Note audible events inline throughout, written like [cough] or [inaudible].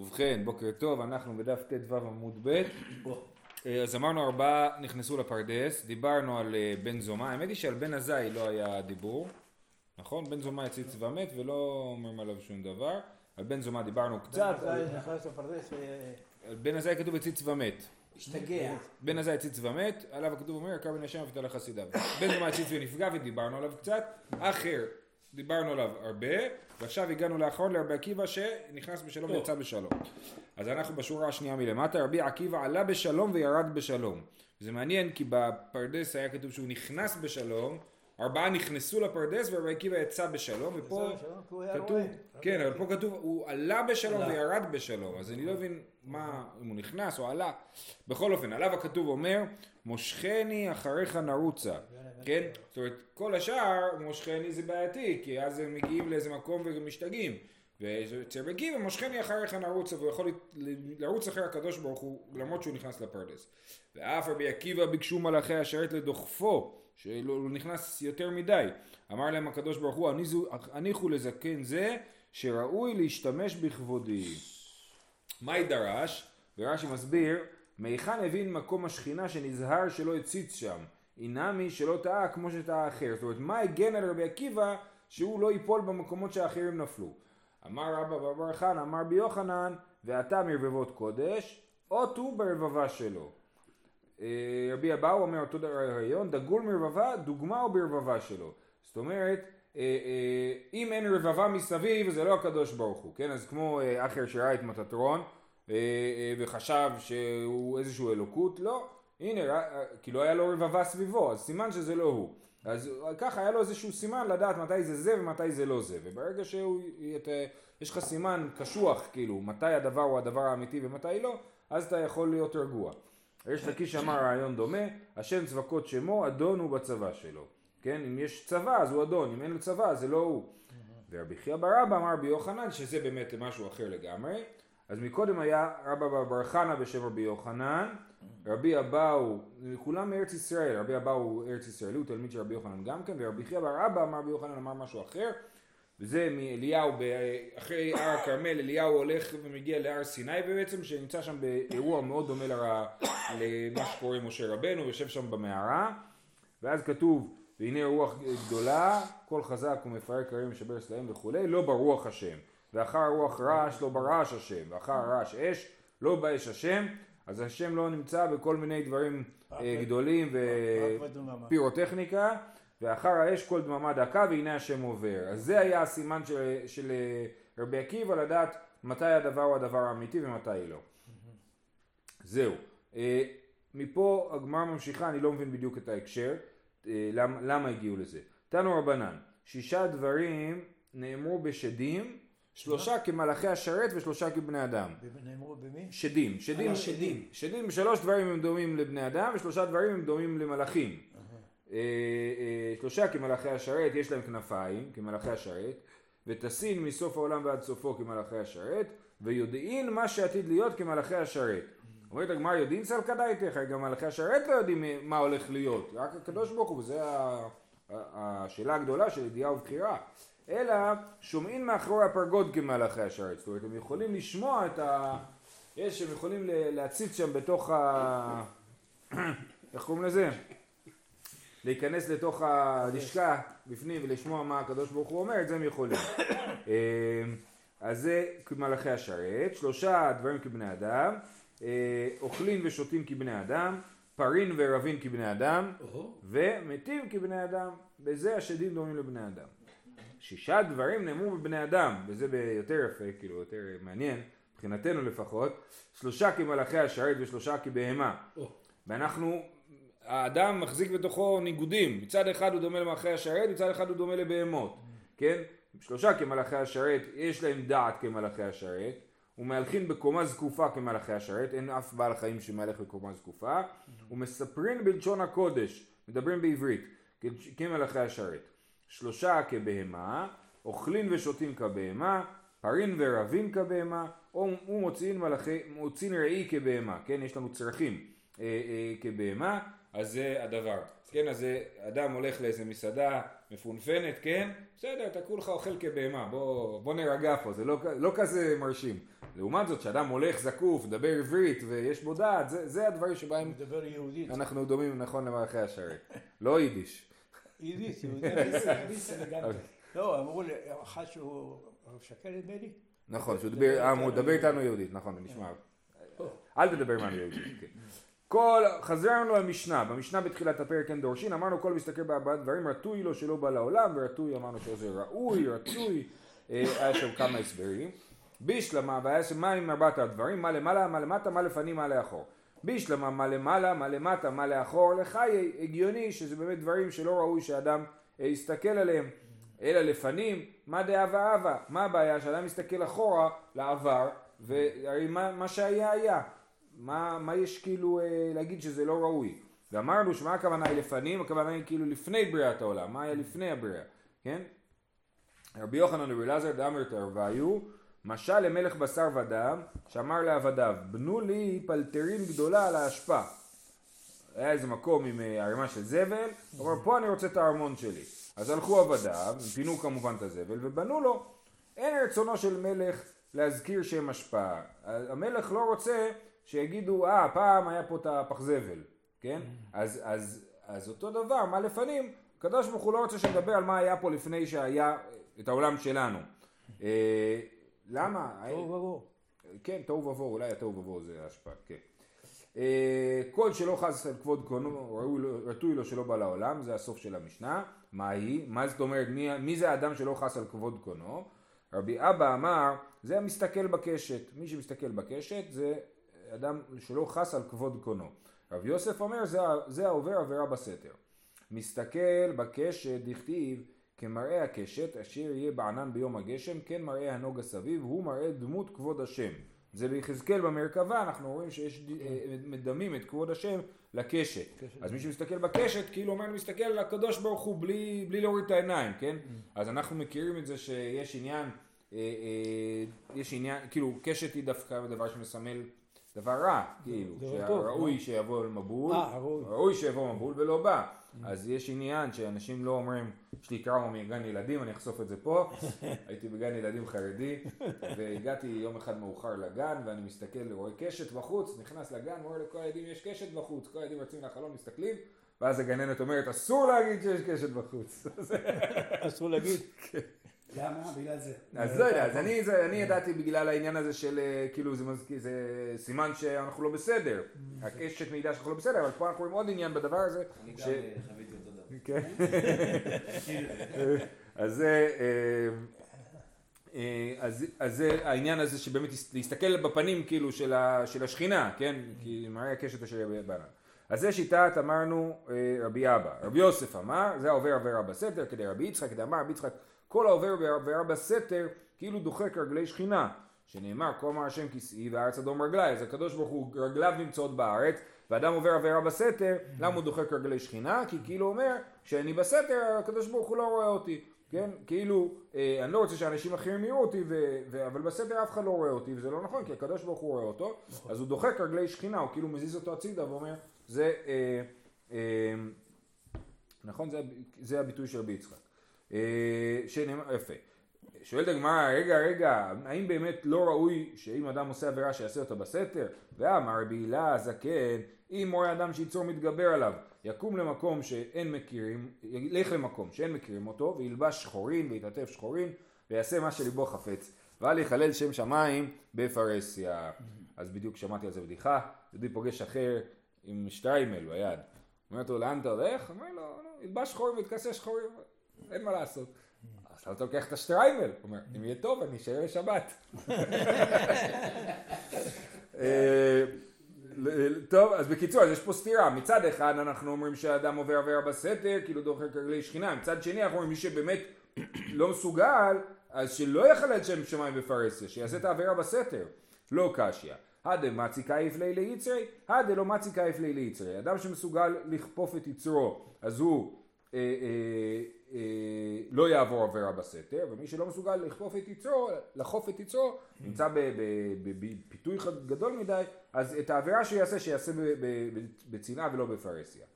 ובכן, בוקר טוב, אנחנו בדף ט"ו עמוד ב', אה, אז אמרנו ארבעה נכנסו לפרדס, דיברנו על אה, בן זומא, האמת היא שעל בן עזאי לא היה דיבור, נכון? בן זומא הציץ ומת ולא אומרים עליו שום דבר, על בן זומא דיברנו קצת, על- לפרדס על בן עזאי כתוב הציץ ומת, והשתגע. בן עזאי הציץ ומת, עליו הכתוב אומר יקר בן השם ופתח לחסידיו, בן זומא הציץ ונפגע ודיברנו עליו קצת, אחר דיברנו עליו הרבה, ועכשיו הגענו לאחרון לרבי עקיבא שנכנס בשלום ויצא בשלום. אז אנחנו בשורה השנייה מלמטה, רבי עקיבא עלה בשלום וירד בשלום. זה מעניין כי בפרדס היה כתוב שהוא נכנס בשלום, ארבעה נכנסו לפרדס ורבי עקיבא יצא בשלום, ופה כתוב. כן, אבל פה כתוב הוא עלה בשלום. וירד בשלום, אז אני לא מבין מה, אם הוא נכנס או עלה. בכל אופן, עליו הכתוב אומר, מושכני אחריך נרוצה. כן? זאת אומרת, כל השאר, מושכני זה בעייתי, כי אז הם מגיעים לאיזה מקום ומשתגעים. ואצל עקיבא, מושכני אחריך נרוצה, והוא יכול לרוץ אחרי הקדוש ברוך הוא, למרות שהוא נכנס לפרדס. ואף רבי עקיבא ביקשו מלאכי השרת לדוחפו, שהוא נכנס יותר מדי. אמר להם הקדוש ברוך הוא, "הניזו- הניחו לזקן זה, שראוי להשתמש בכבודי. מהי דרש? ורש"י מסביר, מהיכן הבין מקום השכינה שנזהר שלא הציץ שם? אינמי שלא טעה כמו שטעה האחר. זאת אומרת, מה הגן על רבי עקיבא שהוא לא ייפול במקומות שהאחרים נפלו? אמר רבא בר חנא, אמר בי יוחנן, ואתה מרבבות קודש, אותו ברבבה שלו. אה, רבי אבאו אומר אותו רעיון, דגול מרבבה, דוגמה הוא ברבבה שלו. זאת אומרת, אה, אה, אם אין רבבה מסביב זה לא הקדוש ברוך הוא, כן? אז כמו אחר שראה את מטטרון וחשב שהוא איזשהו אלוקות, לא, הנה, אה, לא היה לו רבבה סביבו, אז סימן שזה לא הוא. אז ככה היה לו איזשהו סימן לדעת מתי זה זה ומתי זה לא זה, וברגע שהוא, אתה, יש לך סימן קשוח כאילו, מתי הדבר הוא הדבר האמיתי ומתי לא, אז אתה יכול להיות רגוע. יש לקיש אמר רעיון דומה, השם צבקות שמו, אדון הוא בצבא שלו. כן, אם יש צבא אז הוא אדון, אם אין לו צבא זה לא הוא. ורבי חייא בר אבא אמר רבי יוחנן שזה באמת משהו אחר לגמרי. אז מקודם היה רבא בר חנא בשם רבי יוחנן, רבי אבאו, כולם מארץ ישראל, רבי אבאו הוא ארץ ישראלי, הוא תלמיד של רבי יוחנן גם כן, ורבי חייא בר אבא אמר רבי יוחנן אמר משהו אחר, וזה מאליהו, אחרי הר הכרמל אליהו הולך ומגיע להר סיני בעצם, שנמצא שם באירוע מאוד דומה למה שקורה משה רבנו, יושב שם במערה, ואז כתוב, והנה רוח גדולה, קול חזק ומפרק הרים משבר סלעים וכולי, לא ברוח השם. ואחר הרוח רעש, לא ברעש השם. ואחר הרעש אש, לא באש השם. אז השם לא נמצא בכל מיני דברים אה, גדולים רק בדממה. ופירוטכניקה. ואחר האש כל דממה דקה והנה השם עובר. אז זה היה הסימן של, של אה, רבי עקיבא לדעת מתי הדבר הוא הדבר האמיתי ומתי לא. זהו. אה, מפה הגמרא ממשיכה, אני לא מבין בדיוק את ההקשר, אה, למה, למה הגיעו לזה. תנו רבנן, שישה דברים נאמרו בשדים, שלושה כמלאכי השרת ושלושה כבני אדם. נאמרו במי? שדים, שדים, אה, שדים. שדים, שלוש דברים הם דומים לבני אדם ושלושה דברים הם דומים למלאכים. אה, אה, שלושה כמלאכי השרת, יש להם כנפיים כמלאכי השרת, ותסין מסוף העולם ועד סופו כמלאכי השרת, ויודעין מה שעתיד להיות כמלאכי השרת. אומרת הגמרא יודעין סלקא דייתך, גם מלאכי השרת לא יודעים מה הולך להיות, רק הקדוש ברוך הוא, וזה ה- ה- השאלה הגדולה של ידיעה ובחירה. אלא שומעים מאחורי הפרגוד כמלאכי השרת, זאת אומרת הם יכולים לשמוע את ה... יש, הם יכולים להציץ שם בתוך ה... [coughs] איך קוראים לזה? להיכנס לתוך הלשכה בפנים ולשמוע מה הקדוש ברוך הוא אומר, את זה הם יכולים. [coughs] אה, אז זה כמלאכי השרת, שלושה דברים כבני אדם, אה, אוכלים ושותים כבני אדם, פרין ורבים כבני אדם, ומתים כבני אדם, בזה השדים דומים לבני אדם. שישה דברים נאמרו בבני אדם, וזה ביותר יפה, כאילו יותר מעניין, מבחינתנו לפחות, שלושה כמלאכי השרת ושלושה כבהמה. ואנחנו, האדם מחזיק בתוכו ניגודים, מצד אחד הוא דומה למלאכי השרת, מצד אחד הוא דומה לבהמות, כן? שלושה כמלאכי השרת, יש להם דעת כמלאכי השרת, ומהלכים בקומה זקופה כמלאכי השרת, אין אף בעל חיים שמהלך בקומה זקופה, ומספרים בלשון הקודש, מדברים בעברית, כמלאכי השרת. שלושה כבהמה, אוכלים ושותים כבהמה, פרין ורבים כבהמה, או- ומוציאין מלאכי, מוציאין ראי כבהמה, כן, יש לנו צרכים אה, אה, כבהמה, אז זה הדבר. כן, אז אדם הולך לאיזה מסעדה מפונפנת, כן, בסדר, אתה כולך אוכל כבהמה, בוא, בוא נרגע פה, זה לא, לא כזה מרשים. לעומת זאת, כשאדם הולך זקוף, מדבר עברית ויש בו דעת, זה, זה הדברים שבהם מדבר יהודית. אנחנו דומים נכון למערכי השרת. לא יידיש. יידיש, יהודית. [laughs] לא, אמרו לי, אחד שהוא שקל נדמה לי. נכון, שהוא דיבר, אה, הוא מדבר איתנו יהודית, נכון, נשמע. אל תדבר עמנו יהודית. כן. כל, חזרנו למשנה, במשנה בתחילת הפרק אין דורשין, אמרנו כל מסתכל בארבעת דברים, רטוי לו שלא בא לעולם, ורטוי אמרנו שזה ראוי, רצוי, אה, היה שם כמה הסברים. בישלמה, והיה שם מה עם ארבעת הדברים, מה למעלה, מה למטה, מה לפנים, מה לאחור. בישלמה, מה למעלה, מה למטה, מה לאחור, לחי הגיוני שזה באמת דברים שלא ראוי שאדם אה, יסתכל עליהם. אלא לפנים, מה דאבה אבה? מה הבעיה? שאדם מסתכל אחורה לעבר, והרי מה, מה שהיה היה. מה, מה יש כאילו אה, להגיד שזה לא ראוי? ואמרנו שמה הכוונה היא לפנים? הכוונה היא כאילו לפני בריאת העולם. מה היה לפני הבריאה? כן? רבי יוחנן רבי אלעזר דאמר תרוויו משל למלך בשר ודם שאמר לעבדיו בנו לי פלטרין גדולה על האשפה. היה איזה מקום עם אה, ערימה של זבל הוא אומר פה אני רוצה את הארמון שלי. אז הלכו עבדיו, פינו כמובן את הזבל ובנו לו. אין רצונו של מלך להזכיר שם השפעה המלך לא רוצה שיגידו אה פעם היה פה את הפח זבל כן? אז, אז, אז אותו דבר מה לפנים? הקדוש ברוך הוא לא רוצה שנדבר על מה היה פה לפני שהיה את העולם שלנו. אה, למה? תוהו ובוהו. כן, תוהו ובוהו, אולי התוהו ובוהו זה ההשפעה, כן. אה, כל שלא חס על כבוד קונו, לו- רטוי לו שלא בא לעולם, זה הסוף של המשנה. מה היא? מה זאת אומרת, מי, מי זה האדם שלא חס על כבוד קונו? רבי אבא אמר, זה המסתכל בקשת. מי שמסתכל בקשת זה אדם שלא חס על כבוד קונו. רב יוסף אומר, זה, זה העובר עבירה בסתר. מסתכל בקשת, דכתיב, כמראה הקשת, אשר יהיה בענן ביום הגשם, כן מראה הנוגה סביב, הוא מראה דמות כבוד השם. זה ביחזקאל במרכבה, אנחנו רואים שיש, אה, מדמים את כבוד השם לקשת. קשת. אז מי שמסתכל בקשת, כאילו אומר, מסתכל על הקדוש ברוך הוא בלי, בלי להוריד את העיניים, כן? אז אנחנו מכירים את זה שיש עניין, אה, אה, יש עניין, כאילו קשת היא דווקא דבר שמסמל דבר רע, כאילו, שהראוי לא? שיבוא מבול. ראוי שיבוא מבול ולא בא. אז יש עניין שאנשים לא אומרים, יש לי טראומה מגן ילדים, אני אחשוף את זה פה. [laughs] הייתי בגן ילדים חרדי, והגעתי יום אחד מאוחר לגן, ואני מסתכל, רואה קשת בחוץ, נכנס לגן, אומר לכל הילדים יש קשת בחוץ, כל הילדים יוצאים לחלון, מסתכלים, ואז הגננת אומרת, אסור להגיד שיש קשת בחוץ. [laughs] אסור להגיד. למה? בגלל זה. אז לא יודע, אז אני, זה, אני ידעתי בגלל העניין הזה של אה, כאילו זה, מזכיר, זה סימן שאנחנו לא בסדר. הקשת מעידה שאנחנו לא בסדר, אבל פה אנחנו רואים עוד עניין בדבר הזה. אני גם אה, חוויתי אותו דבר. כן. [laughs] אז זה, אה, אה, אז, אז זה העניין הזה שבאמת להסתכל בפנים כאילו של, ה, של השכינה, כן? כי מראה הקשת אשר בענן. אז זה שיטת אמרנו אה, רבי אבא. רבי יוסף אמר, זה העובר עבירה בסתר, כדי רבי יצחק, כדי אמר רבי יצחק, כל העובר עבירה בסתר כאילו דוחק רגלי שכינה. שנאמר, כה אמר השם כסאי והארץ אדום רגלי, אז הקדוש ברוך הוא רגליו נמצאות בארץ, ואדם עובר עבירה בסתר, למה הוא דוחק רגלי שכינה? כי כאילו אומר, כשאני בסתר, הקדוש ברוך הוא לא רואה אותי, כן? כאילו, אה, אני לא רוצה שאנשים אחרים יראו אותי, ו- ו- אבל בסתר אף אחד לא רואה אותי, וזה לא נכון, כי הקדוש ברוך הוא רואה אותו, אז הוא דוחק רגלי שכינה, הוא כאילו מזיז אותו הצידה ואומר, זה, אה, אה, נכון? זה, זה הביטוי של רבי יצחק. אה, שנאמר, יפה. שואלת הגמרא, רגע, רגע, האם באמת לא ראוי שאם אדם עושה עבירה שיעשה אותה בסתר? ואמר רבי הילה הזקן, אם רואה אדם שיצור מתגבר עליו, יקום למקום שאין מכירים, ילך למקום שאין מכירים אותו, וילבש שחורים ויתעטף שחורים, ויעשה מה שליבו חפץ, ואל יחלל שם שמיים בפרהסיה. אז בדיוק שמעתי על זה בדיחה, יהודי פוגש אחר עם שטריימל ביד. אומר אותו, לאן אתה הולך? אומר לו, "לא, ילבש שחורים ויתכסה שחורים, אין מה לעשות. אז אתה לוקח את השטריימל, הוא אומר, אם יהיה טוב אני אשאר לשבת. [laughs] אה, טוב, אז בקיצור, אז יש פה סתירה. מצד אחד אנחנו אומרים שהאדם עובר עבירה בסתר, כאילו דוחק רגלי שכינה. מצד שני אנחנו אומרים מי שבאמת [clears throat] לא מסוגל, אז שלא יחלל שם שמיים בפרהסיה, שיעשה את העבירה בסתר. לא קשיא. הדה מצי קייף לילי יצרי, הדה לא מצי קייף לילי יצרי. אדם שמסוגל לכפוף את יצרו, אז הוא אה, אה, לא יעבור עבירה בסתר, ומי שלא מסוגל לכפוף את יצרו, לחוף את יצרו, נמצא בפיתוי גדול מדי, אז את העבירה שיעשה, שיעשה ב- ב- ב- בצנעה ולא בפרהסיה.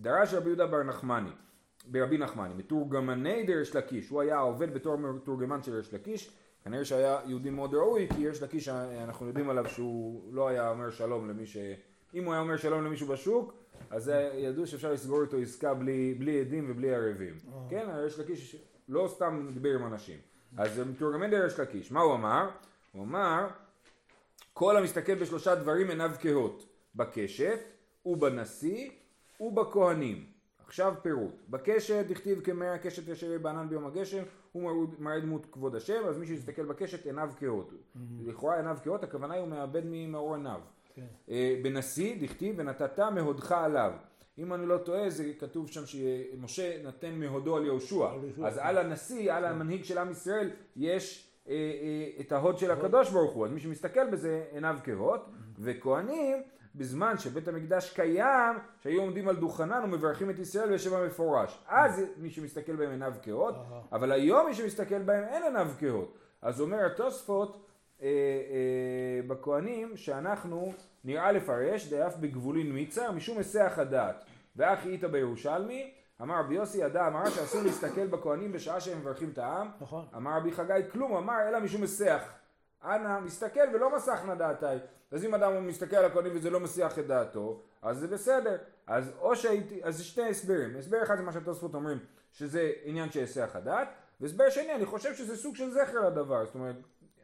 דרש רבי יהודה בר נחמני, ברבי נחמני, מתורגמני דרש לקיש, הוא היה עובד בתור מתורגמן של דרש לקיש, כנראה שהיה יהודי מאוד ראוי, כי יש לקיש, אנחנו יודעים עליו שהוא לא היה אומר שלום למי ש... אם הוא היה אומר שלום למישהו בשוק, אז ידעו שאפשר לסגור איתו עסקה בלי, בלי עדים ובלי ערבים. אה. כן, יש לקיש לא סתם דיבר עם אנשים. אז מתורגמן דרש לקיש, מה הוא אמר? הוא אמר, כל המסתכל בשלושה דברים עיניו כהות, בקשת ובנשיא ובכהנים. עכשיו פירוט. בקשת הכתיב כמאה קשת ישרי בענן ביום הגשם, הוא מראה דמות כבוד השם, אז מי שיסתכל בקשת עיניו כהות. Mm-hmm. לכאורה עיניו כהות, הכוונה היא הוא מאבד ממאור עיניו. כן. אה, בנשיא דכתיב ונתת מהודך עליו. אם אני לא טועה זה כתוב שם שמשה נתן מהודו על יהושע. אז על הנשיא, על המנהיג של עם ישראל, יש אה, אה, את ההוד של הקדוש ברוך הוא. אז מי שמסתכל בזה עיניו כהות. וכהנים בזמן שבית המקדש קיים, שהיו עומדים על דוכנן ומברכים את ישראל ויש שם מפורש. אז מי שמסתכל בהם עיניו כהות, אבל היום מי שמסתכל בהם אין עיניו כהות. אז אומר התוספות אה, אה, בכהנים שאנחנו נראה לפרש דאף בגבולין מיצר משום היסח הדעת. ואחי איתא בירושלמי אמר רבי יוסי אדם אמר שאסור להסתכל בכהנים בשעה שהם מברכים את העם. נכון. אמר רבי חגי כלום אמר אלא משום היסח. אנא מסתכל ולא מסכנה דעתי. אז אם אדם מסתכל על הכהנים וזה לא מסיח את דעתו, אז זה בסדר. אז או שהייתי, אז זה שני הסברים. הסבר אחד זה מה שהתוספות אומרים, שזה עניין של היסח הדעת, והסבר שני, אני חושב שזה סוג של זכר לדבר. זאת אומרת,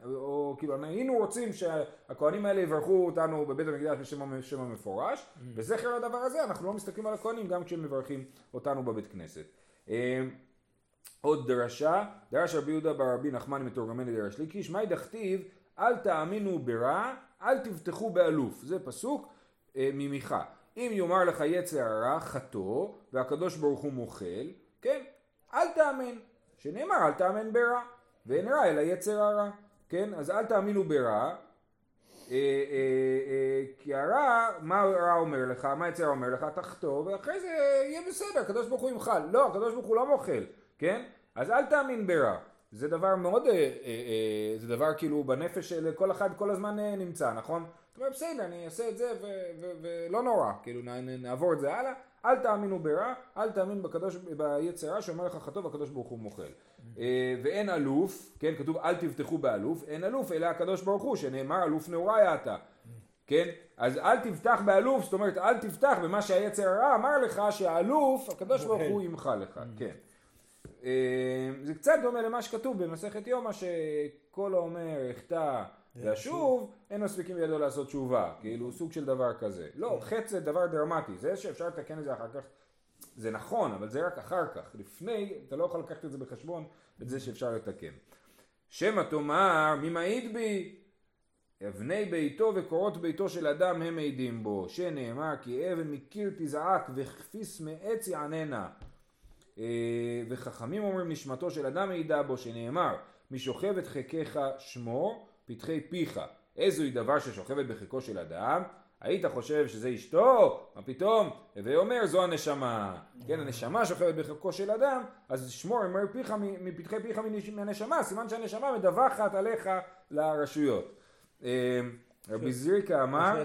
או כאילו היינו רוצים שהכהנים האלה יברכו אותנו בבית המקדש בשם שם המפורש. וזכר לדבר הזה אנחנו לא מסתכלים על הכהנים גם כשהם מברכים אותנו בבית כנסת. אה, עוד דרשה, דרש רבי יהודה בר רבי נחמן מתורגמן לדרש ליקיש, מהי דכתיב אל תאמינו ברע, אל תבטחו באלוף. זה פסוק אה, ממיכה. אם יאמר לך יצר הרע חטוא, והקדוש ברוך הוא מוחל, כן, אל תאמין. שנאמר אל תאמין ברע, ואין רע אלא יצר הרע, כן, אז אל תאמינו ברע, אה, אה, אה, כי הרע, מה הרע אומר לך, מה יצר אומר לך, תחטוא, ואחרי זה יהיה בסדר, הקדוש ברוך הוא ימחל. לא, הקדוש ברוך הוא לא מוחל, כן? אז אל תאמין ברע. זה דבר מאוד, אה, אה, אה, זה דבר כאילו בנפש של כל אחד כל הזמן אה, נמצא, נכון? זאת אומרת בסדר אני אעשה את זה ולא נורא, כאילו נעבור את זה הלאה, אל תאמינו ברע, אל תאמין בקדוש, ביצרה שאומר לך חטוב הקדוש ברוך הוא מוחל. אה, ואין אלוף, כן כתוב אל תבטחו באלוף, אין אלוף אלא הקדוש ברוך הוא שנאמר אלוף נעורי אתה. כן? אז אל תבטח באלוף, זאת אומרת אל תבטח במה שהיצר הרע אמר לך שהאלוף, הקדוש ברוך הוא ימחל לך, כן. אה, זה קצת דומה למה שכתוב במסכת יומא שכל האומר אחטא ואשוב אין מספיקים בידו לעשות תשובה כאילו סוג של דבר כזה לא כן. חטא זה דבר דרמטי זה שאפשר לתקן את זה אחר כך זה נכון אבל זה רק אחר כך. לפני אתה לא יכול לקחת את זה בחשבון את זה שאפשר לתקן. שמא תאמר מי מעיד בי? אבני ביתו וקורות ביתו של אדם הם מעידים בו. שנאמר כי אבן מקיר תזעק וכפיס מעץ יעננה. אה, וחכמים אומרים נשמתו של אדם מעידה בו. שנאמר משוכב את חיקך שמור פתחי פיך. איזוהי דבר ששוכבת בחיקו של אדם היית חושב שזה אשתו? מה פתאום? הווי אומר זו הנשמה. כן הנשמה שוכבת בחיקו של אדם אז שמור אמר פיך מפתחי פיך מהנשמה. סימן שהנשמה מדווחת עליך לרשויות. אה, רבי זריקה אמר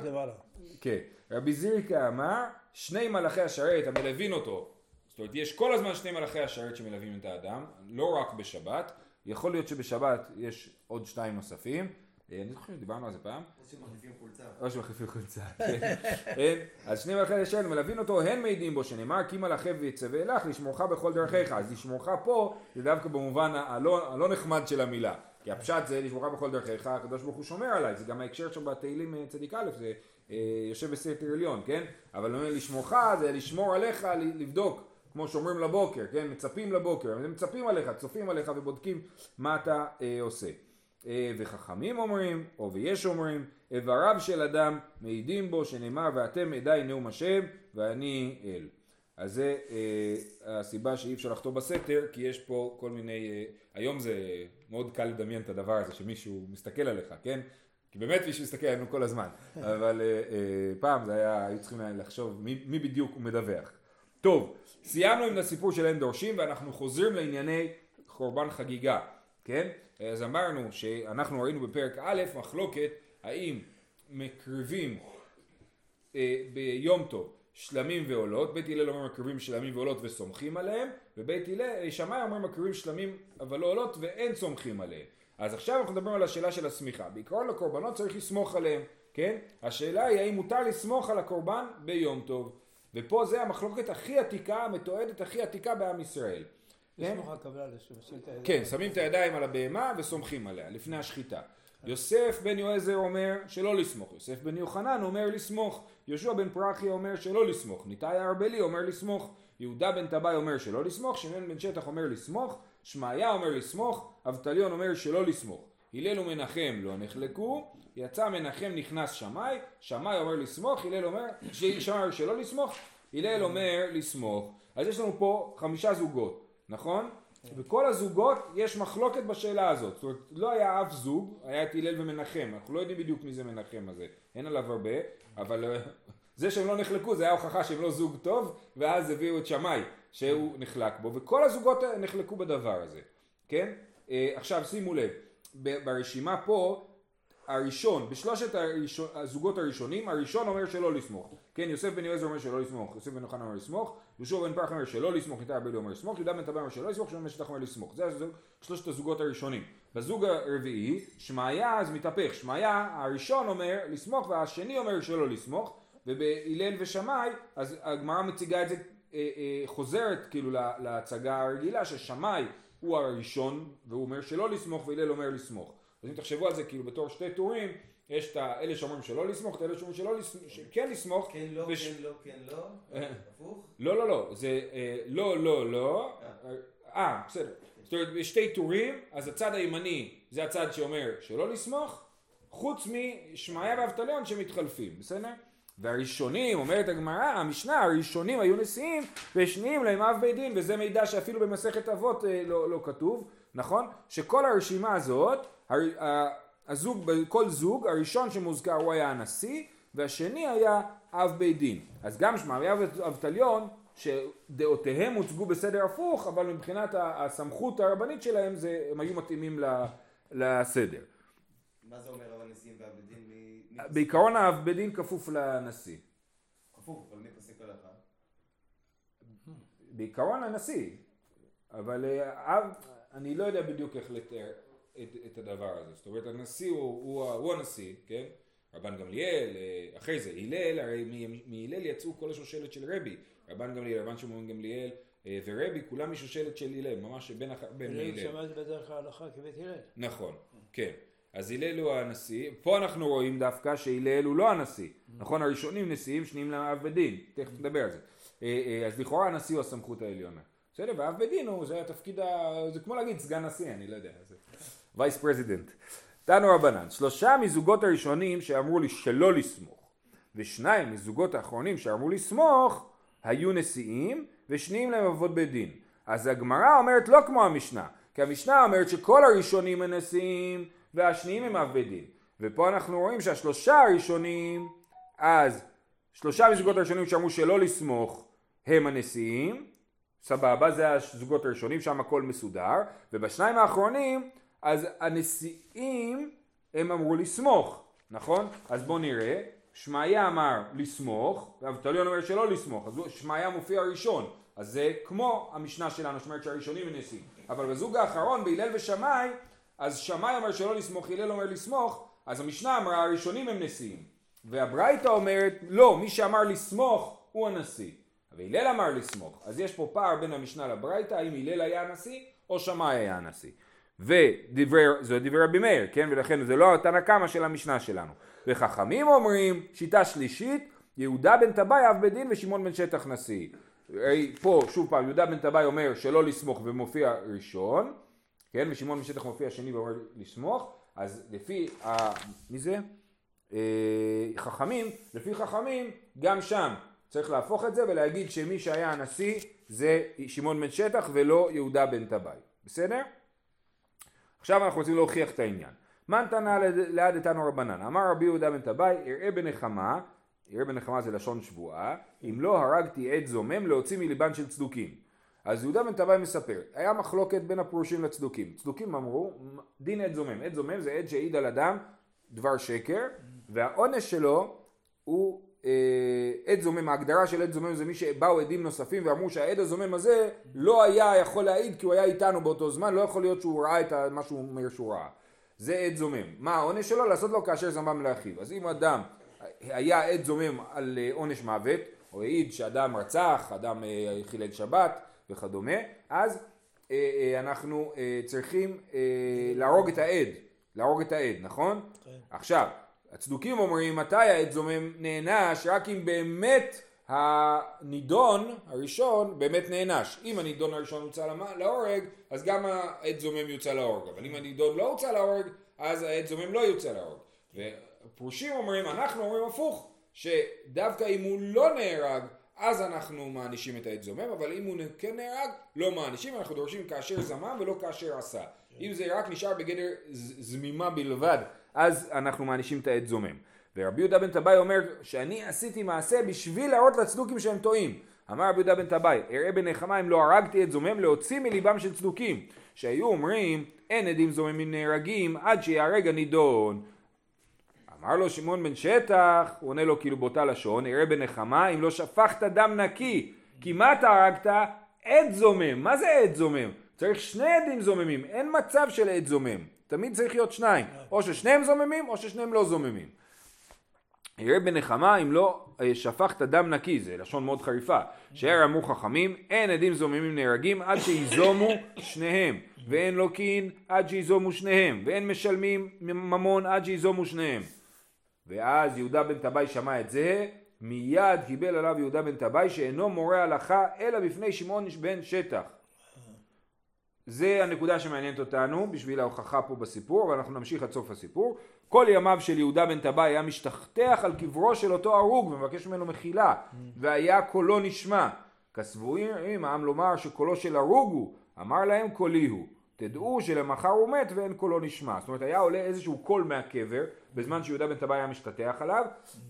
כן. רבי זריקה אמר שני מלאכי השרת המלווין אותו. זאת אומרת, יש כל הזמן שני מלאכי השרת שמלווים את האדם, לא רק בשבת, יכול להיות שבשבת יש עוד שתיים נוספים, אני זוכר שדיברנו על זה פעם. או שמחליפים חולצה. או שמחליפים חולצה, כן. אז שני מלאכי השרת מלווים אותו, הן מעידים בו, שנאמר כי מלאכי ויצווה לך לשמורך בכל דרכיך. אז לשמורך פה, זה דווקא במובן הלא, נחמד של המילה. כי הפשט זה לשמורך בכל דרכיך, הקדוש ברוך הוא שומר עליי, זה גם ההקשר שם בתהילים אה, צדיק א', זה אה, יושב בסתר עליון, כן? אבל לשמורך זה לשמור עליך, לבדוק. כמו שאומרים לבוקר, כן? מצפים לבוקר, הם מצפים עליך, צופים עליך ובודקים מה אתה אה, עושה. אה, וחכמים אומרים, או ויש אומרים, איבריו של אדם מעידים בו שנאמר ואתם עדיי נאום השם ואני אל. אז זה אה, הסיבה שאי אפשר לחתום בסתר, כי יש פה כל מיני, אה, היום זה מאוד קל לדמיין את הדבר הזה שמישהו מסתכל עליך, כן? כי באמת מישהו מסתכל עלינו כל הזמן, [laughs] אבל אה, אה, פעם זה היה, היו צריכים לחשוב מי, מי בדיוק הוא מדווח. טוב, סיימנו עם הסיפור של אין דורשים ואנחנו חוזרים לענייני קורבן חגיגה, כן? אז אמרנו שאנחנו ראינו בפרק א' מחלוקת האם מקריבים אה, ביום טוב שלמים ועולות, בית הלל אומר מקריבים שלמים ועולות וסומכים עליהם, ובית הלל, שמאי אומר מקריבים שלמים אבל לא עולות ואין סומכים עליהם. אז עכשיו אנחנו מדברים על השאלה של הסמיכה. בעיקרון לקורבנות צריך לסמוך עליהם, כן? השאלה היא האם מותר לסמוך על הקורבן ביום טוב. ופה זה המחלוקת הכי עתיקה, המתועדת הכי עתיקה בעם ישראל. כן? כן, שמים את הידיים על הבהמה וסומכים עליה, לפני השחיטה. יוסף בן יועזר אומר שלא לסמוך, יוסף בן יוחנן אומר לסמוך, יהושע בן פרחי אומר שלא לסמוך, ניתאי הארבלי אומר לסמוך, יהודה בן טבעי אומר שלא לסמוך, שמעון בן שטח אומר לסמוך, שמעיה אומר לסמוך, אבטליון אומר שלא לסמוך. הלל ומנחם לא נחלקו, יצא מנחם נכנס שמאי, שמאי אומר לסמוך, הלל אומר, שמאי אומר שלא לסמוך, הלל אומר לסמוך. אז יש לנו פה חמישה זוגות, נכון? בכל הזוגות יש מחלוקת בשאלה הזאת, זאת אומרת לא היה אף זוג, היה את הלל ומנחם, אנחנו לא יודעים בדיוק מי זה מנחם הזה, אין עליו הרבה, אבל אה, [laughs] זה שהם לא נחלקו זה היה הוכחה שהם לא זוג טוב, ואז הביאו את שמאי שהוא נחלק בו, וכל הזוגות נחלקו בדבר הזה, כן? אה, עכשיו שימו לב, ברשימה פה הראשון, בשלושת הראשון, הזוגות הראשונים, הראשון אומר שלא לסמוך. כן, יוסף בן יועזר אומר שלא לסמוך, יוסף בן יוחנן אומר לסמוך, יהושע בן פרח אומר שלא לסמוך, ניתן ארבלי אומר לסמוך, יהודה בן טבע אומר שלא לסמוך, שמעון שטח אומר לסמוך. זה הזוג, שלושת הזוגות הראשונים. בזוג הרביעי, שמעיה אז מתהפך, שמעיה הראשון אומר לסמוך והשני אומר שלא לסמוך, ובהלל ושמאי, אז הגמרא מציגה את זה, אה, אה, חוזרת כאילו לה- להצגה הרגילה, ששמאי הוא הראשון, והוא אומר שלא לסמוך, והלל אומר לסמוך. אז אם תחשבו על זה כאילו בתור שתי טורים, יש את האלה שאומרים שלא לסמוך, את האלה שאומרים שלא לסמוך, כן לסמוך, כן, לא, וש- כן, לא, כן, לא. אה. הפוך. לא לא לא, זה אה, לא לא לא, אה בסדר, זאת אומרת יש שתי טורים, אז הצד הימני זה הצד שאומר שלא לסמוך, חוץ משמעיה ואבטליון שמתחלפים, בסדר? והראשונים, אומרת הגמרא, המשנה, הראשונים היו נשיאים והשניים להם אב בית דין, וזה מידע שאפילו במסכת אבות אה, לא, לא כתוב, נכון? שכל הרשימה הזאת, הזוג, בכל זוג, הראשון שמוזכר הוא היה הנשיא, והשני היה אב בית דין. אז גם שמעיה ואבטליון, שדעותיהם הוצגו בסדר הפוך, אבל מבחינת הסמכות הרבנית שלהם, זה, הם היו מתאימים לסדר. מה זה אומר אבל נשיאים? מי... מי פוסק? בעיקרון האב בית דין כפוף לנשיא. הפוך, אבל מי פוסק הלכה? בעיקרון הנשיא, אבל אה, אב, אני לא יודע בדיוק איך לתאר את, את הדבר הזה. זאת אומרת, הנשיא הוא, הוא, הוא הנשיא, כן? רבן גמליאל, אה, אחרי זה הלל, הרי מהלל יצאו כל השושלת של רבי. רבן גמליאל, רבן שמעון גמליאל אה, ורבי, כולם משושלת של הלל, ממש בין, הלל הלל. שמע את זה בדרך ההלכה כבית הלל. נכון, כן. אז הלל הוא הנשיא, פה אנחנו רואים דווקא שהלל הוא לא הנשיא. נכון, הראשונים נשיאים, שניים לאב דין, תכף נדבר על זה. אה, אז לכאורה הנשיא הוא הסמכות העליונה. בסדר, ואב בית דין הוא, זה התפקיד, ה... זה כמו להגיד סגן נשיא, אני לא יודע. vice president. תנו רבנן, שלושה מזוגות הראשונים שאמרו לי שלא לסמוך, ושניים מזוגות האחרונים שאמרו לסמוך, היו נשיאים, ושניים להם אבות בית דין. אז הגמרא אומרת לא כמו המשנה, כי המשנה אומרת שכל הראשונים הם נשיאים, והשניים הם אב בית דין. ופה אנחנו רואים שהשלושה הראשונים, אז שלושה מזוגות הראשונים שאמרו שלא לסמוך, הם הנשיאים, סבבה, זה הזוגות הראשונים, שם הכל מסודר, ובשניים האחרונים, אז הנשיאים, הם אמרו לסמוך, נכון? אז בואו נראה, שמעיה אמר לסמוך, ואבטליון אומר שלא לסמוך, אז שמעיה מופיע ראשון, אז זה כמו המשנה שלנו, שאומרת שהראשונים הם נשיאים, אבל בזוג האחרון, בהלל ושמאי, אז שמאי אומר שלא לסמוך, הלל אומר לסמוך, אז המשנה אמרה הראשונים הם נשיאים, והברייתא אומרת לא, מי שאמר לסמוך הוא הנשיא. והלל אמר לסמוך. אז יש פה פער בין המשנה לברייתא, האם הלל היה הנשיא או שמאי היה הנשיא. ודברי, זה דברי רבי מאיר, כן? ולכן זה לא התנא קמא של המשנה שלנו. וחכמים אומרים, שיטה שלישית, יהודה בן טבעי אב בית דין ושמעון בן שטח נשיא. פה שוב פעם יהודה בן טבעי אומר שלא לסמוך ומופיע ראשון, כן? ושמעון בן שטח מופיע שני ואומר לסמוך, אז לפי, ה... מי זה? אה, חכמים, לפי חכמים, גם שם צריך להפוך את זה ולהגיד שמי שהיה הנשיא זה שמעון בן שטח ולא יהודה בן טבעי, בסדר? עכשיו אנחנו רוצים להוכיח את העניין. מן תנא ליד איתנו רבנן, אמר רבי יהודה בן טבעי, אראה בנחמה, אראה בנחמה זה לשון שבועה, אם לא הרגתי עד זומם להוציא מליבן של צדוקים. אז יהודה בן טבעי מספר, היה מחלוקת בין הפרושים לצדוקים. צדוקים אמרו, דין עד זומם. עד זומם זה עד שהעיד על אדם דבר שקר, והעונש שלו הוא עד זומם, ההגדרה של עד זומם זה מי שבאו עדים נוספים ואמרו שהעד הזומם הזה לא היה יכול להעיד כי הוא היה איתנו באותו זמן, לא יכול להיות שהוא ראה את מה שהוא אומר שהוא ראה. זה עד זומם. מה העונש שלו? לעשות לו כאשר זמם לאחיו. אז אם אדם היה עד זומם על אה, עונש מוות, או העיד שאדם רצח, אדם אה, חילל שבת וכדומה, אז אה, אנחנו צריכים להרוג את העד, להרוג את העד, נכון? כן. עכשיו, הצדוקים אומרים מתי העד זומם נענש רק אם באמת הנידון הראשון באמת נענש. אם הנידון הראשון הוצא להורג, אז גם העד זומם יוצא להורג. אבל אם הנידון לא הוצא להורג, אז העד זומם לא יוצא להורג. ופרושים אומרים, אנחנו אומרים הפוך, שדווקא אם הוא לא נהרג, אז אנחנו מענישים את העד זומם, אבל אם הוא כן נהרג, לא מענישים, אנחנו דורשים כאשר זמם ולא כאשר עשה. אם זה רק נשאר בגדר זמימה בלבד, אז אנחנו מענישים את העד זומם. ורבי יהודה בן טבעי אומר שאני עשיתי מעשה בשביל להראות לצדוקים שהם טועים. אמר רבי יהודה בן טבעי, אראה בנחמה אם לא הרגתי את זומם להוציא מליבם של צדוקים. שהיו אומרים אין עדים זוממים נהרגים עד שיהרג הנידון. אמר לו שמעון בן שטח, הוא עונה לו כאילו באותה לשון, אראה בנחמה אם לא שפכת דם נקי. כי מה אתה הרגת? עד זומם. מה זה עד זומם? צריך שני עדים זוממים, אין מצב של עד זומם. תמיד צריך להיות שניים. או ששניהם זוממים או ששניהם לא זוממים. יראה בנחמה אם לא אה, שפכת דם נקי, זה לשון מאוד חריפה. שער אמרו חכמים, אין עדים זוממים נהרגים עד שיזומו [coughs] שניהם, ואין לוקין עד שיזומו שניהם, ואין משלמים ממון עד שיזומו שניהם. ואז יהודה בן טבעי שמע את זה, מיד קיבל עליו יהודה בן טבעי שאינו מורה הלכה אלא בפני שמעון בן שטח. זה הנקודה שמעניינת אותנו בשביל ההוכחה פה בסיפור, ואנחנו נמשיך עד סוף הסיפור. כל ימיו של יהודה בן טבעי היה משתטח על קברו של אותו הרוג ומבקש ממנו מחילה, והיה קולו נשמע. כסבורים העם לומר שקולו של הרוג הוא, אמר להם קולי הוא. תדעו שלמחר הוא מת ואין קולו נשמע. זאת אומרת היה עולה איזשהו קול מהקבר בזמן שיהודה בן טבעי היה משתטח עליו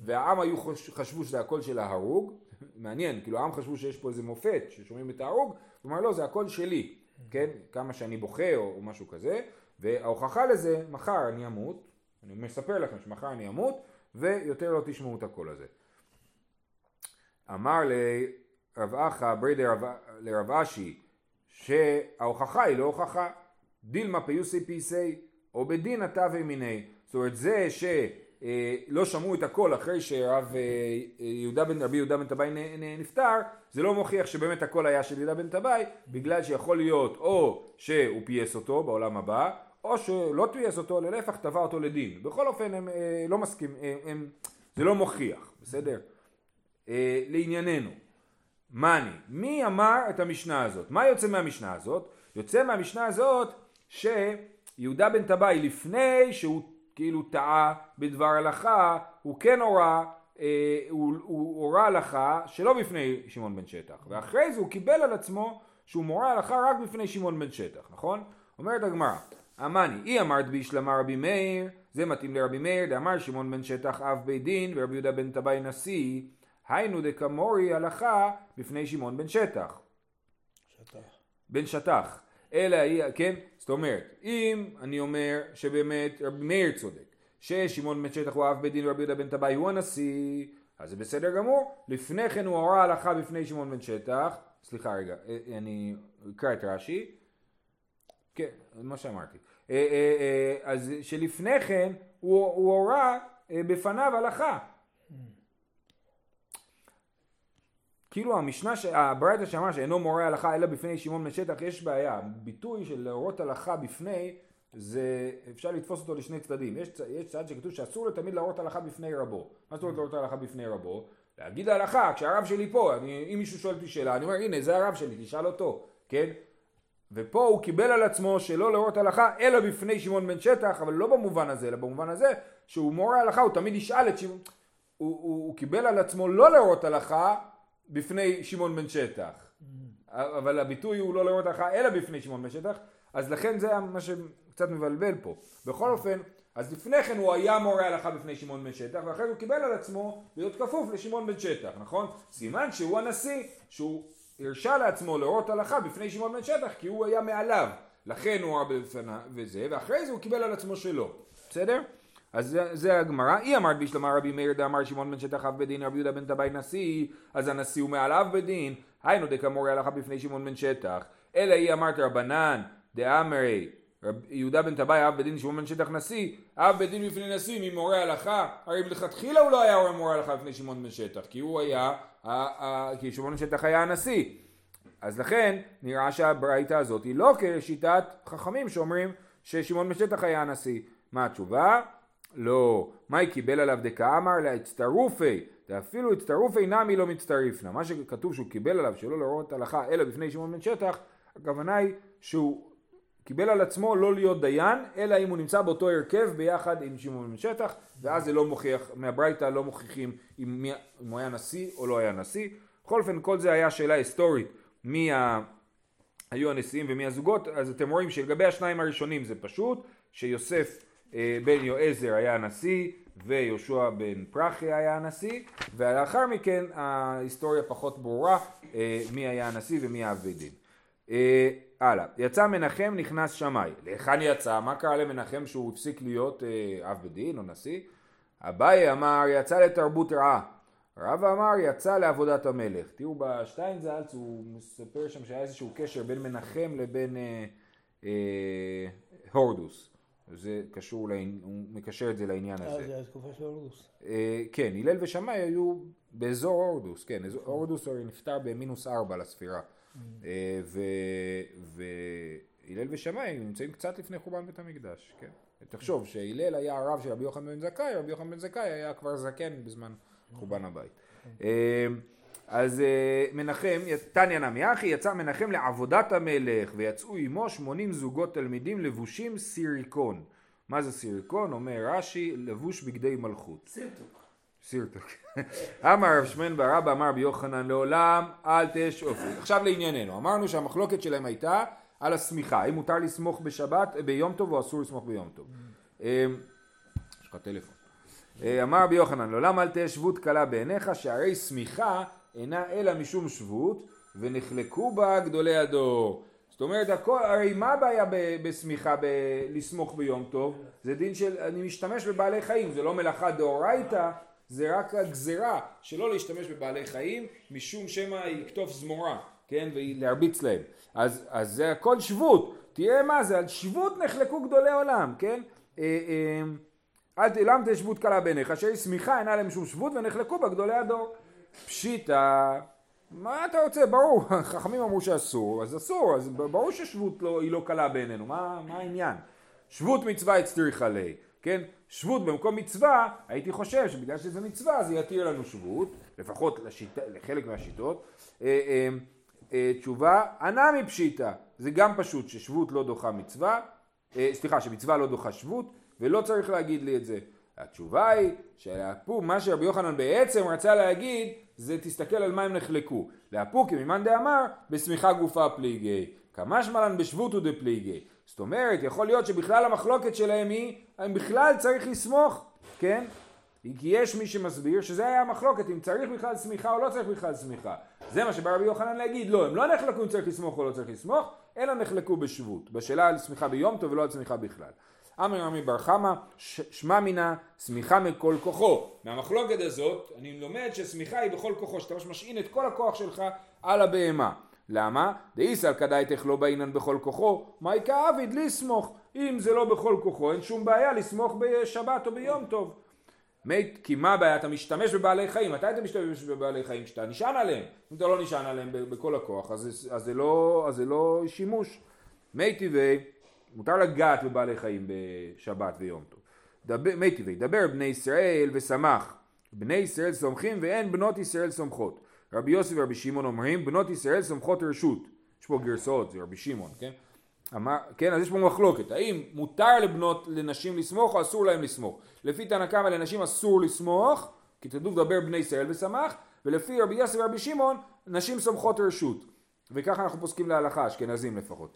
והעם היו חשבו שזה הקול של ההרוג [laughs] מעניין כאילו העם חשבו שיש פה איזה מופת ששומעים את ההרוג הוא אמר לא זה הקול שלי כן? כמה שאני בוכה או, או משהו כזה וההוכחה לזה מחר אני אמות אני מספר לכם שמחר אני אמות ויותר לא תשמעו את הקול הזה. אמר לרב אחא ברי לרב אשי שההוכחה היא לא הוכחה. דילמא פיוסי פייסיה או בדינא תבע מיניה. זאת אומרת זה שלא אה, שמעו את הקול אחרי שרב אה, יהודה בן רבי יהודה בן טבעי נפטר זה לא מוכיח שבאמת הקול היה של יהודה בן טבעי בגלל שיכול להיות או שהוא פייס אותו בעולם הבא או שלא תייס אותו, ללהפך תבע אותו לדין. בכל אופן הם אה, לא מסכים, אה, הם, זה לא מוכיח, בסדר? אה, לענייננו, מאני, מי אמר את המשנה הזאת? מה יוצא מהמשנה הזאת? יוצא מהמשנה הזאת שיהודה בן טבעי לפני שהוא כאילו טעה בדבר הלכה, הוא כן הורה, אה, הוא, הוא הורה הלכה שלא בפני שמעון בן שטח, ואחרי זה הוא קיבל על עצמו שהוא מורה הלכה רק בפני שמעון בן שטח, נכון? אומרת הגמרא, אמני, אי אמרת בישלמה רבי מאיר, זה מתאים לרבי מאיר, דאמר שמעון בן שטח אב בית דין ורבי יהודה בן טבעי נשיא, היינו דקמורי הלכה בפני שמעון בן שטח. שטח. בן שטח. אלא היא, כן? זאת אומרת, אם אני אומר שבאמת רבי מאיר צודק, ששמעון בן שטח הוא אב בית דין ורבי יהודה בן טבעי הוא הנשיא, אז זה בסדר גמור. לפני כן הוא הורה הלכה בפני שמעון בן שטח, סליחה רגע, אה, אני אקרא את רש"י. כן, מה שאמרתי. אה, אה, אה, אז שלפני כן הוא, הוא הורה בפניו הלכה. כאילו המשנה, הברייתא שאמר שאינו מורה הלכה אלא בפני שמעון בן שטח, יש בעיה. ביטוי של להורות הלכה בפני, זה אפשר לתפוס אותו לשני צדדים. יש, יש צד שכתוב שאסור לו תמיד להורות הלכה בפני רבו. מה זאת אומרת להורות הלכה בפני רבו? להגיד הלכה, כשהרב שלי פה, אני, אם מישהו שואל אותי שאלה, אני אומר הנה זה הרב שלי, תשאל אותו, כן? ופה הוא קיבל על עצמו שלא להורות הלכה אלא בפני שמעון בן שטח, אבל לא במובן הזה, אלא במובן הזה שהוא מורה הלכה, הוא תמיד ישאל את שמעון, הוא, הוא, הוא קיבל על עצמו לא להורות הלכה בפני שמעון בן שטח, אבל הביטוי הוא לא להורות הלכה אלא בפני שמעון בן שטח, אז לכן זה מה שקצת מבלבל פה. בכל אופן, אז לפני כן הוא היה מורה הלכה בפני שמעון בן שטח, ואחרי זה הוא קיבל על עצמו להיות כפוף לשמעון בן שטח, נכון? סימן שהוא הנשיא, שהוא הרשה לעצמו להורות הלכה בפני שמעון בן שטח כי הוא היה מעליו לכן הוא ראה בפניו וזה ואחרי זה הוא קיבל על עצמו שלא בסדר? אז זה, זה הגמרא, היא אמרת בשלמה רבי מאיר דאמר שמעון בן שטח אב בדין רבי יהודה בן טבעי נשיא אז הנשיא הוא מעליו בדין היינו דקמורי הלכה בפני שמעון בן שטח אלא היא אמרת רבנן דאמרי יהודה בן טבעי אב בדין שמעון בן שטח נשיא, אב בדין בפני נשיא ממורה הלכה, הרי מלכתחילה הוא לא היה מורה הלכה בפני שמעון בן שטח, כי הוא היה, כי שמעון בן שטח היה הנשיא. אז לכן נראה שהברייתא הזאת היא לא כשיטת חכמים שאומרים ששמעון בן שטח היה הנשיא. מה התשובה? לא. מאי קיבל עליו דקאמר להצטרופי, ואפילו הצטרופי נמי לא מצטרפנה. מה שכתוב שהוא קיבל עליו שלא לראות הלכה אלא בפני שמעון בן שטח, הכוונה היא שהוא קיבל על עצמו לא להיות דיין, אלא אם הוא נמצא באותו הרכב ביחד עם שמעון בן שטח, ואז זה לא מוכיח, מהברייתא לא מוכיחים אם, מי, אם הוא היה נשיא או לא היה נשיא. בכל אופן כל זה היה שאלה היסטורית מי ה... היו הנשיאים ומי הזוגות, אז אתם רואים שלגבי השניים הראשונים זה פשוט, שיוסף בן יועזר היה הנשיא ויהושע בן פרחי היה הנשיא, ולאחר מכן ההיסטוריה פחות ברורה אה, מי היה הנשיא ומי האבי דין. אה, הלאה, יצא מנחם נכנס שמאי. להיכן יצא? מה קרה למנחם שהוא הפסיק להיות אה, אב בדין או נשיא? אביי אמר יצא לתרבות רעה. רבא אמר יצא לעבודת המלך. תראו בשטיינזלץ הוא מספר שם שהיה איזשהו קשר בין מנחם לבין אה, אה, הורדוס. זה קשור, לעניין, הוא מקשר את זה לעניין הזה. אה, זה התקופה של הורדוס. אה, כן, הלל ושמאי היו באזור הורדוס, כן, הורדוס הרי נפטר במינוס ארבע לספירה. אה, והלל ושמאי נמצאים קצת לפני חורבן בית המקדש, כן. תחשוב שהלל היה הרב של רבי יוחנן בן זכאי, רבי יוחנן בן זכאי היה כבר זקן בזמן חורבן הבית. אה, אז אה, מנחם, תניא נמי אחי, יצא מנחם לעבודת המלך ויצאו עמו שמונים זוגות תלמידים לבושים סיריקון. מה זה סיריקון? אומר רש"י, לבוש בגדי מלכות. סירטוק. סירטוק. [laughs] אמר רב שמן ברבא אמר ביוחנן לעולם אל תשאופי. עכשיו לענייננו, אמרנו שהמחלוקת שלהם הייתה על השמיכה, האם מותר לסמוך בשבת, ביום טוב או אסור לסמוך ביום טוב. אמ, יש לך טלפון. אה, אמר רבי יוחנן לעולם אל תהיה שבות קלה בעיניך שהרי שמיכה אינה אלא משום שבות ונחלקו בה גדולי הדור. זאת אומרת, הכל, הרי מה הבעיה בשמיכה, לסמוך ביום טוב? זה דין של, אני משתמש בבעלי חיים, זה לא מלאכה דאורייתא, זה רק הגזרה שלא להשתמש בבעלי חיים, משום שמא יקטוף זמורה, כן, ולהרביץ להם. אז, אז זה הכל שבות, תראה מה זה, על שבות נחלקו גדולי עולם, כן? אה, אה, אל תלם תשבות קלה בעיניך, אשר שמיכה אינה להם שום שבות ונחלקו בה גדולי הדור. פשיטא, מה אתה רוצה? ברור, [laughs] חכמים אמרו שאסור, אז אסור, אז ברור ששבות לא, היא לא קלה בעינינו, מה, מה העניין? שבות מצווה הצטריכה לי, כן? שבות במקום מצווה, הייתי חושב שבגלל שזה מצווה זה יתיר לנו שבות, לפחות לשיט, לחלק מהשיטות. אה, אה, אה, תשובה, ענה מפשיטא, זה גם פשוט ששבות לא דוחה מצווה, סליחה, שמצווה לא דוחה שבות, ולא צריך להגיד לי את זה. התשובה היא שהפוק, מה שרבי יוחנן בעצם רצה להגיד זה תסתכל על מה הם נחלקו. להפוקי ממאן דאמר בשמיכה גופה פליגי. כמשמע לן בשבות ודפליגי. זאת אומרת, יכול להיות שבכלל המחלוקת שלהם היא, האם בכלל צריך לסמוך, כן? כי יש מי שמסביר שזה היה המחלוקת, אם צריך בכלל סמיכה או לא צריך בכלל סמיכה. זה מה שבא רבי יוחנן להגיד, לא, הם לא נחלקו אם צריך לסמוך או לא צריך לסמוך, אלא נחלקו בשבות, בשאלה על סמיכה ביום טוב ולא על סמיכה בכלל. אמר רמי בר חמא, שמע מינה, סמיכה מכל כוחו. מהמחלוקת הזאת, אני לומד שסמיכה היא בכל כוחו, שאתה משעין את כל הכוח שלך על הבהמה. למה? דאיסל כדאיתך לא באינן בכל כוחו, מאי כאביד לסמוך. אם זה לא בכל כוחו, אין שום בעיה לסמוך בשבת או ביום טוב. מית, כי מה הבעיה? אתה משתמש בבעלי חיים, מתי אתה משתמש בבעלי חיים? כשאתה נשען עליהם. אם אתה לא נשען עליהם בכל הכוח, אז, אז, זה, לא, אז זה לא שימוש. מי טבעי, מותר לגעת בבעלי חיים בשבת ויום טוב. מי טבעי, דבר בני ישראל ושמח. בני ישראל סומכים ואין בנות ישראל סומכות. רבי יוסף ורבי שמעון אומרים בנות ישראל סומכות רשות. יש פה גרסאות, זה רבי שמעון, כן? אמר, כן, אז יש פה מחלוקת, האם מותר לבנות, לנשים לסמוך או אסור להם לסמוך? לפי תנא קמא לנשים אסור לסמוך, כי כתוב דבר בני ישראל ושמח, ולפי רבי יוסף ורבי שמעון, נשים סומכות רשות. וככה אנחנו פוסקים להלכה, אשכנזים לפחות.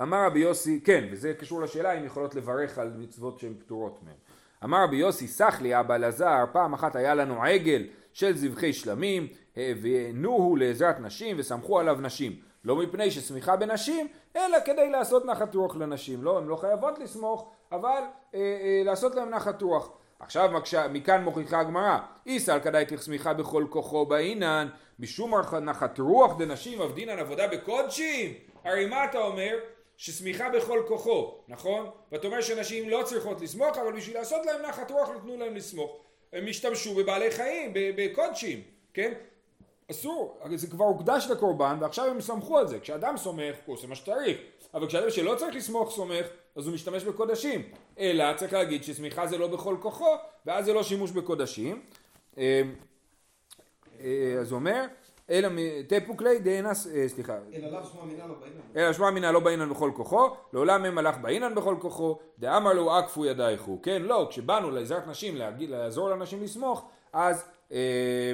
אמר רבי יוסי, כן, וזה קשור לשאלה אם יכולות לברך על מצוות שהן פטורות מהן. אמר רבי יוסי, סח לי אבא אלעזר, פעם אחת היה לנו עגל של זבחי שלמים, הבאנוהו לעזרת נשים וסמכו עליו נשים. לא מפני שסמיכה בנשים, אלא כדי לעשות נחת רוח לנשים. לא, הן לא חייבות לסמוך, אבל אה, אה, לעשות להן נחת רוח. עכשיו מקשה, מכאן מוכיחה הגמרא, איסל כדאי תסמיכה בכל כוחו באינן, משום נחת רוח דנשים עבדינן עבודה בקודשים. הרי מה אתה אומר? ששמיכה בכל כוחו, נכון? ואתה אומר שנשים לא צריכות לסמוך, אבל בשביל לעשות להם נחת רוח נתנו להם לסמוך. הם השתמשו בבעלי חיים, בקודשים, כן? אסור, זה כבר הוקדש לקורבן ועכשיו הם סמכו על זה. כשאדם סומך הוא עושה מה שצריך, אבל כשאדם שלא צריך לסמוך סומך, אז הוא משתמש בקודשים. אלא צריך להגיד שסמיכה זה לא בכל כוחו, ואז זה לא שימוש בקודשים. אה, אה, אז הוא אומר אלא תפוקלי דאנס, אה, סליחה. אלא שמע מינן לא באינן. לא בכל כוחו, לעולם הם הלך באינן בכל כוחו, דאמר לו עקפו ידייכו. כן, לא, כשבאנו לעזרת נשים, לעזור לאנשים לסמוך, אז אה,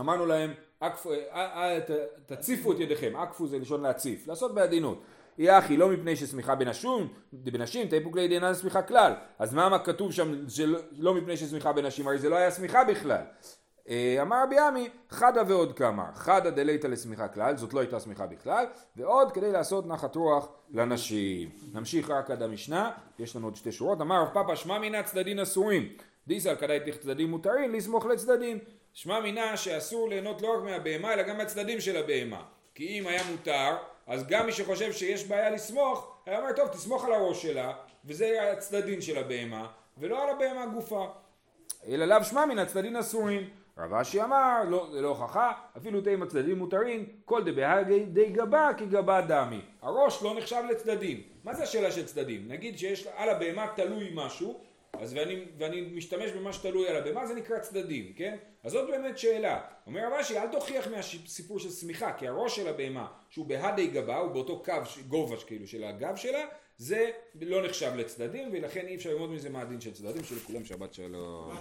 אמרנו להם, אה, תציפו את ידיכם, עקפו זה לשון להציף, לעשות בעדינות. יחי לא מפני ששמיכה בנשים, בנשים תיפוק לידי אינן שמיכה כלל. אז מה כתוב שם שלא מפני ששמיכה בנשים? הרי זה לא היה שמיכה בכלל. אה, אמר רבי עמי, חדה ועוד כמה, חדה דליתא לשמיכה כלל, זאת לא הייתה שמיכה בכלל, ועוד כדי לעשות נחת רוח לנשים. נמשיך רק עד המשנה, יש לנו עוד שתי שורות, אמר רב פאפא שמע מינה צדדין אסורים, דיסל כדאי צדדים מותרים, לסמוך לצדדים. שמע מינה שאסור ליהנות לא רק מהבהמה, אלא גם מהצדדים של הבהמה. כי אם היה מותר, אז גם מי שחושב שיש בעיה לסמוך, היה אומר, טוב, תסמוך על הראש שלה, וזה הצדדים של הבהמה, ולא על הבהמה גופה. אלא לאו שמע מן הצדדים אסורים. רב אשי אמר, לא, זה לא הוכחה, אפילו תימא צדדים מותרים, כל דבהגי די גבה כי גבה דמי. הראש לא נחשב לצדדים. מה זה השאלה של צדדים? נגיד שיש על הבהמה תלוי משהו, אז ואני, ואני משתמש במה שתלוי על הבהמה, זה נקרא צדדים, כן? אז זאת באמת שאלה. אומר רב אשי, אל תוכיח מהסיפור של שמיכה, כי הראש של הבהמה, שהוא בהדי גבה, הוא באותו קו, גובה כאילו של הגב שלה, זה לא נחשב לצדדים, ולכן אי אפשר ללמוד מזה מה הדין של צדדים, שלכולם שבת שלום.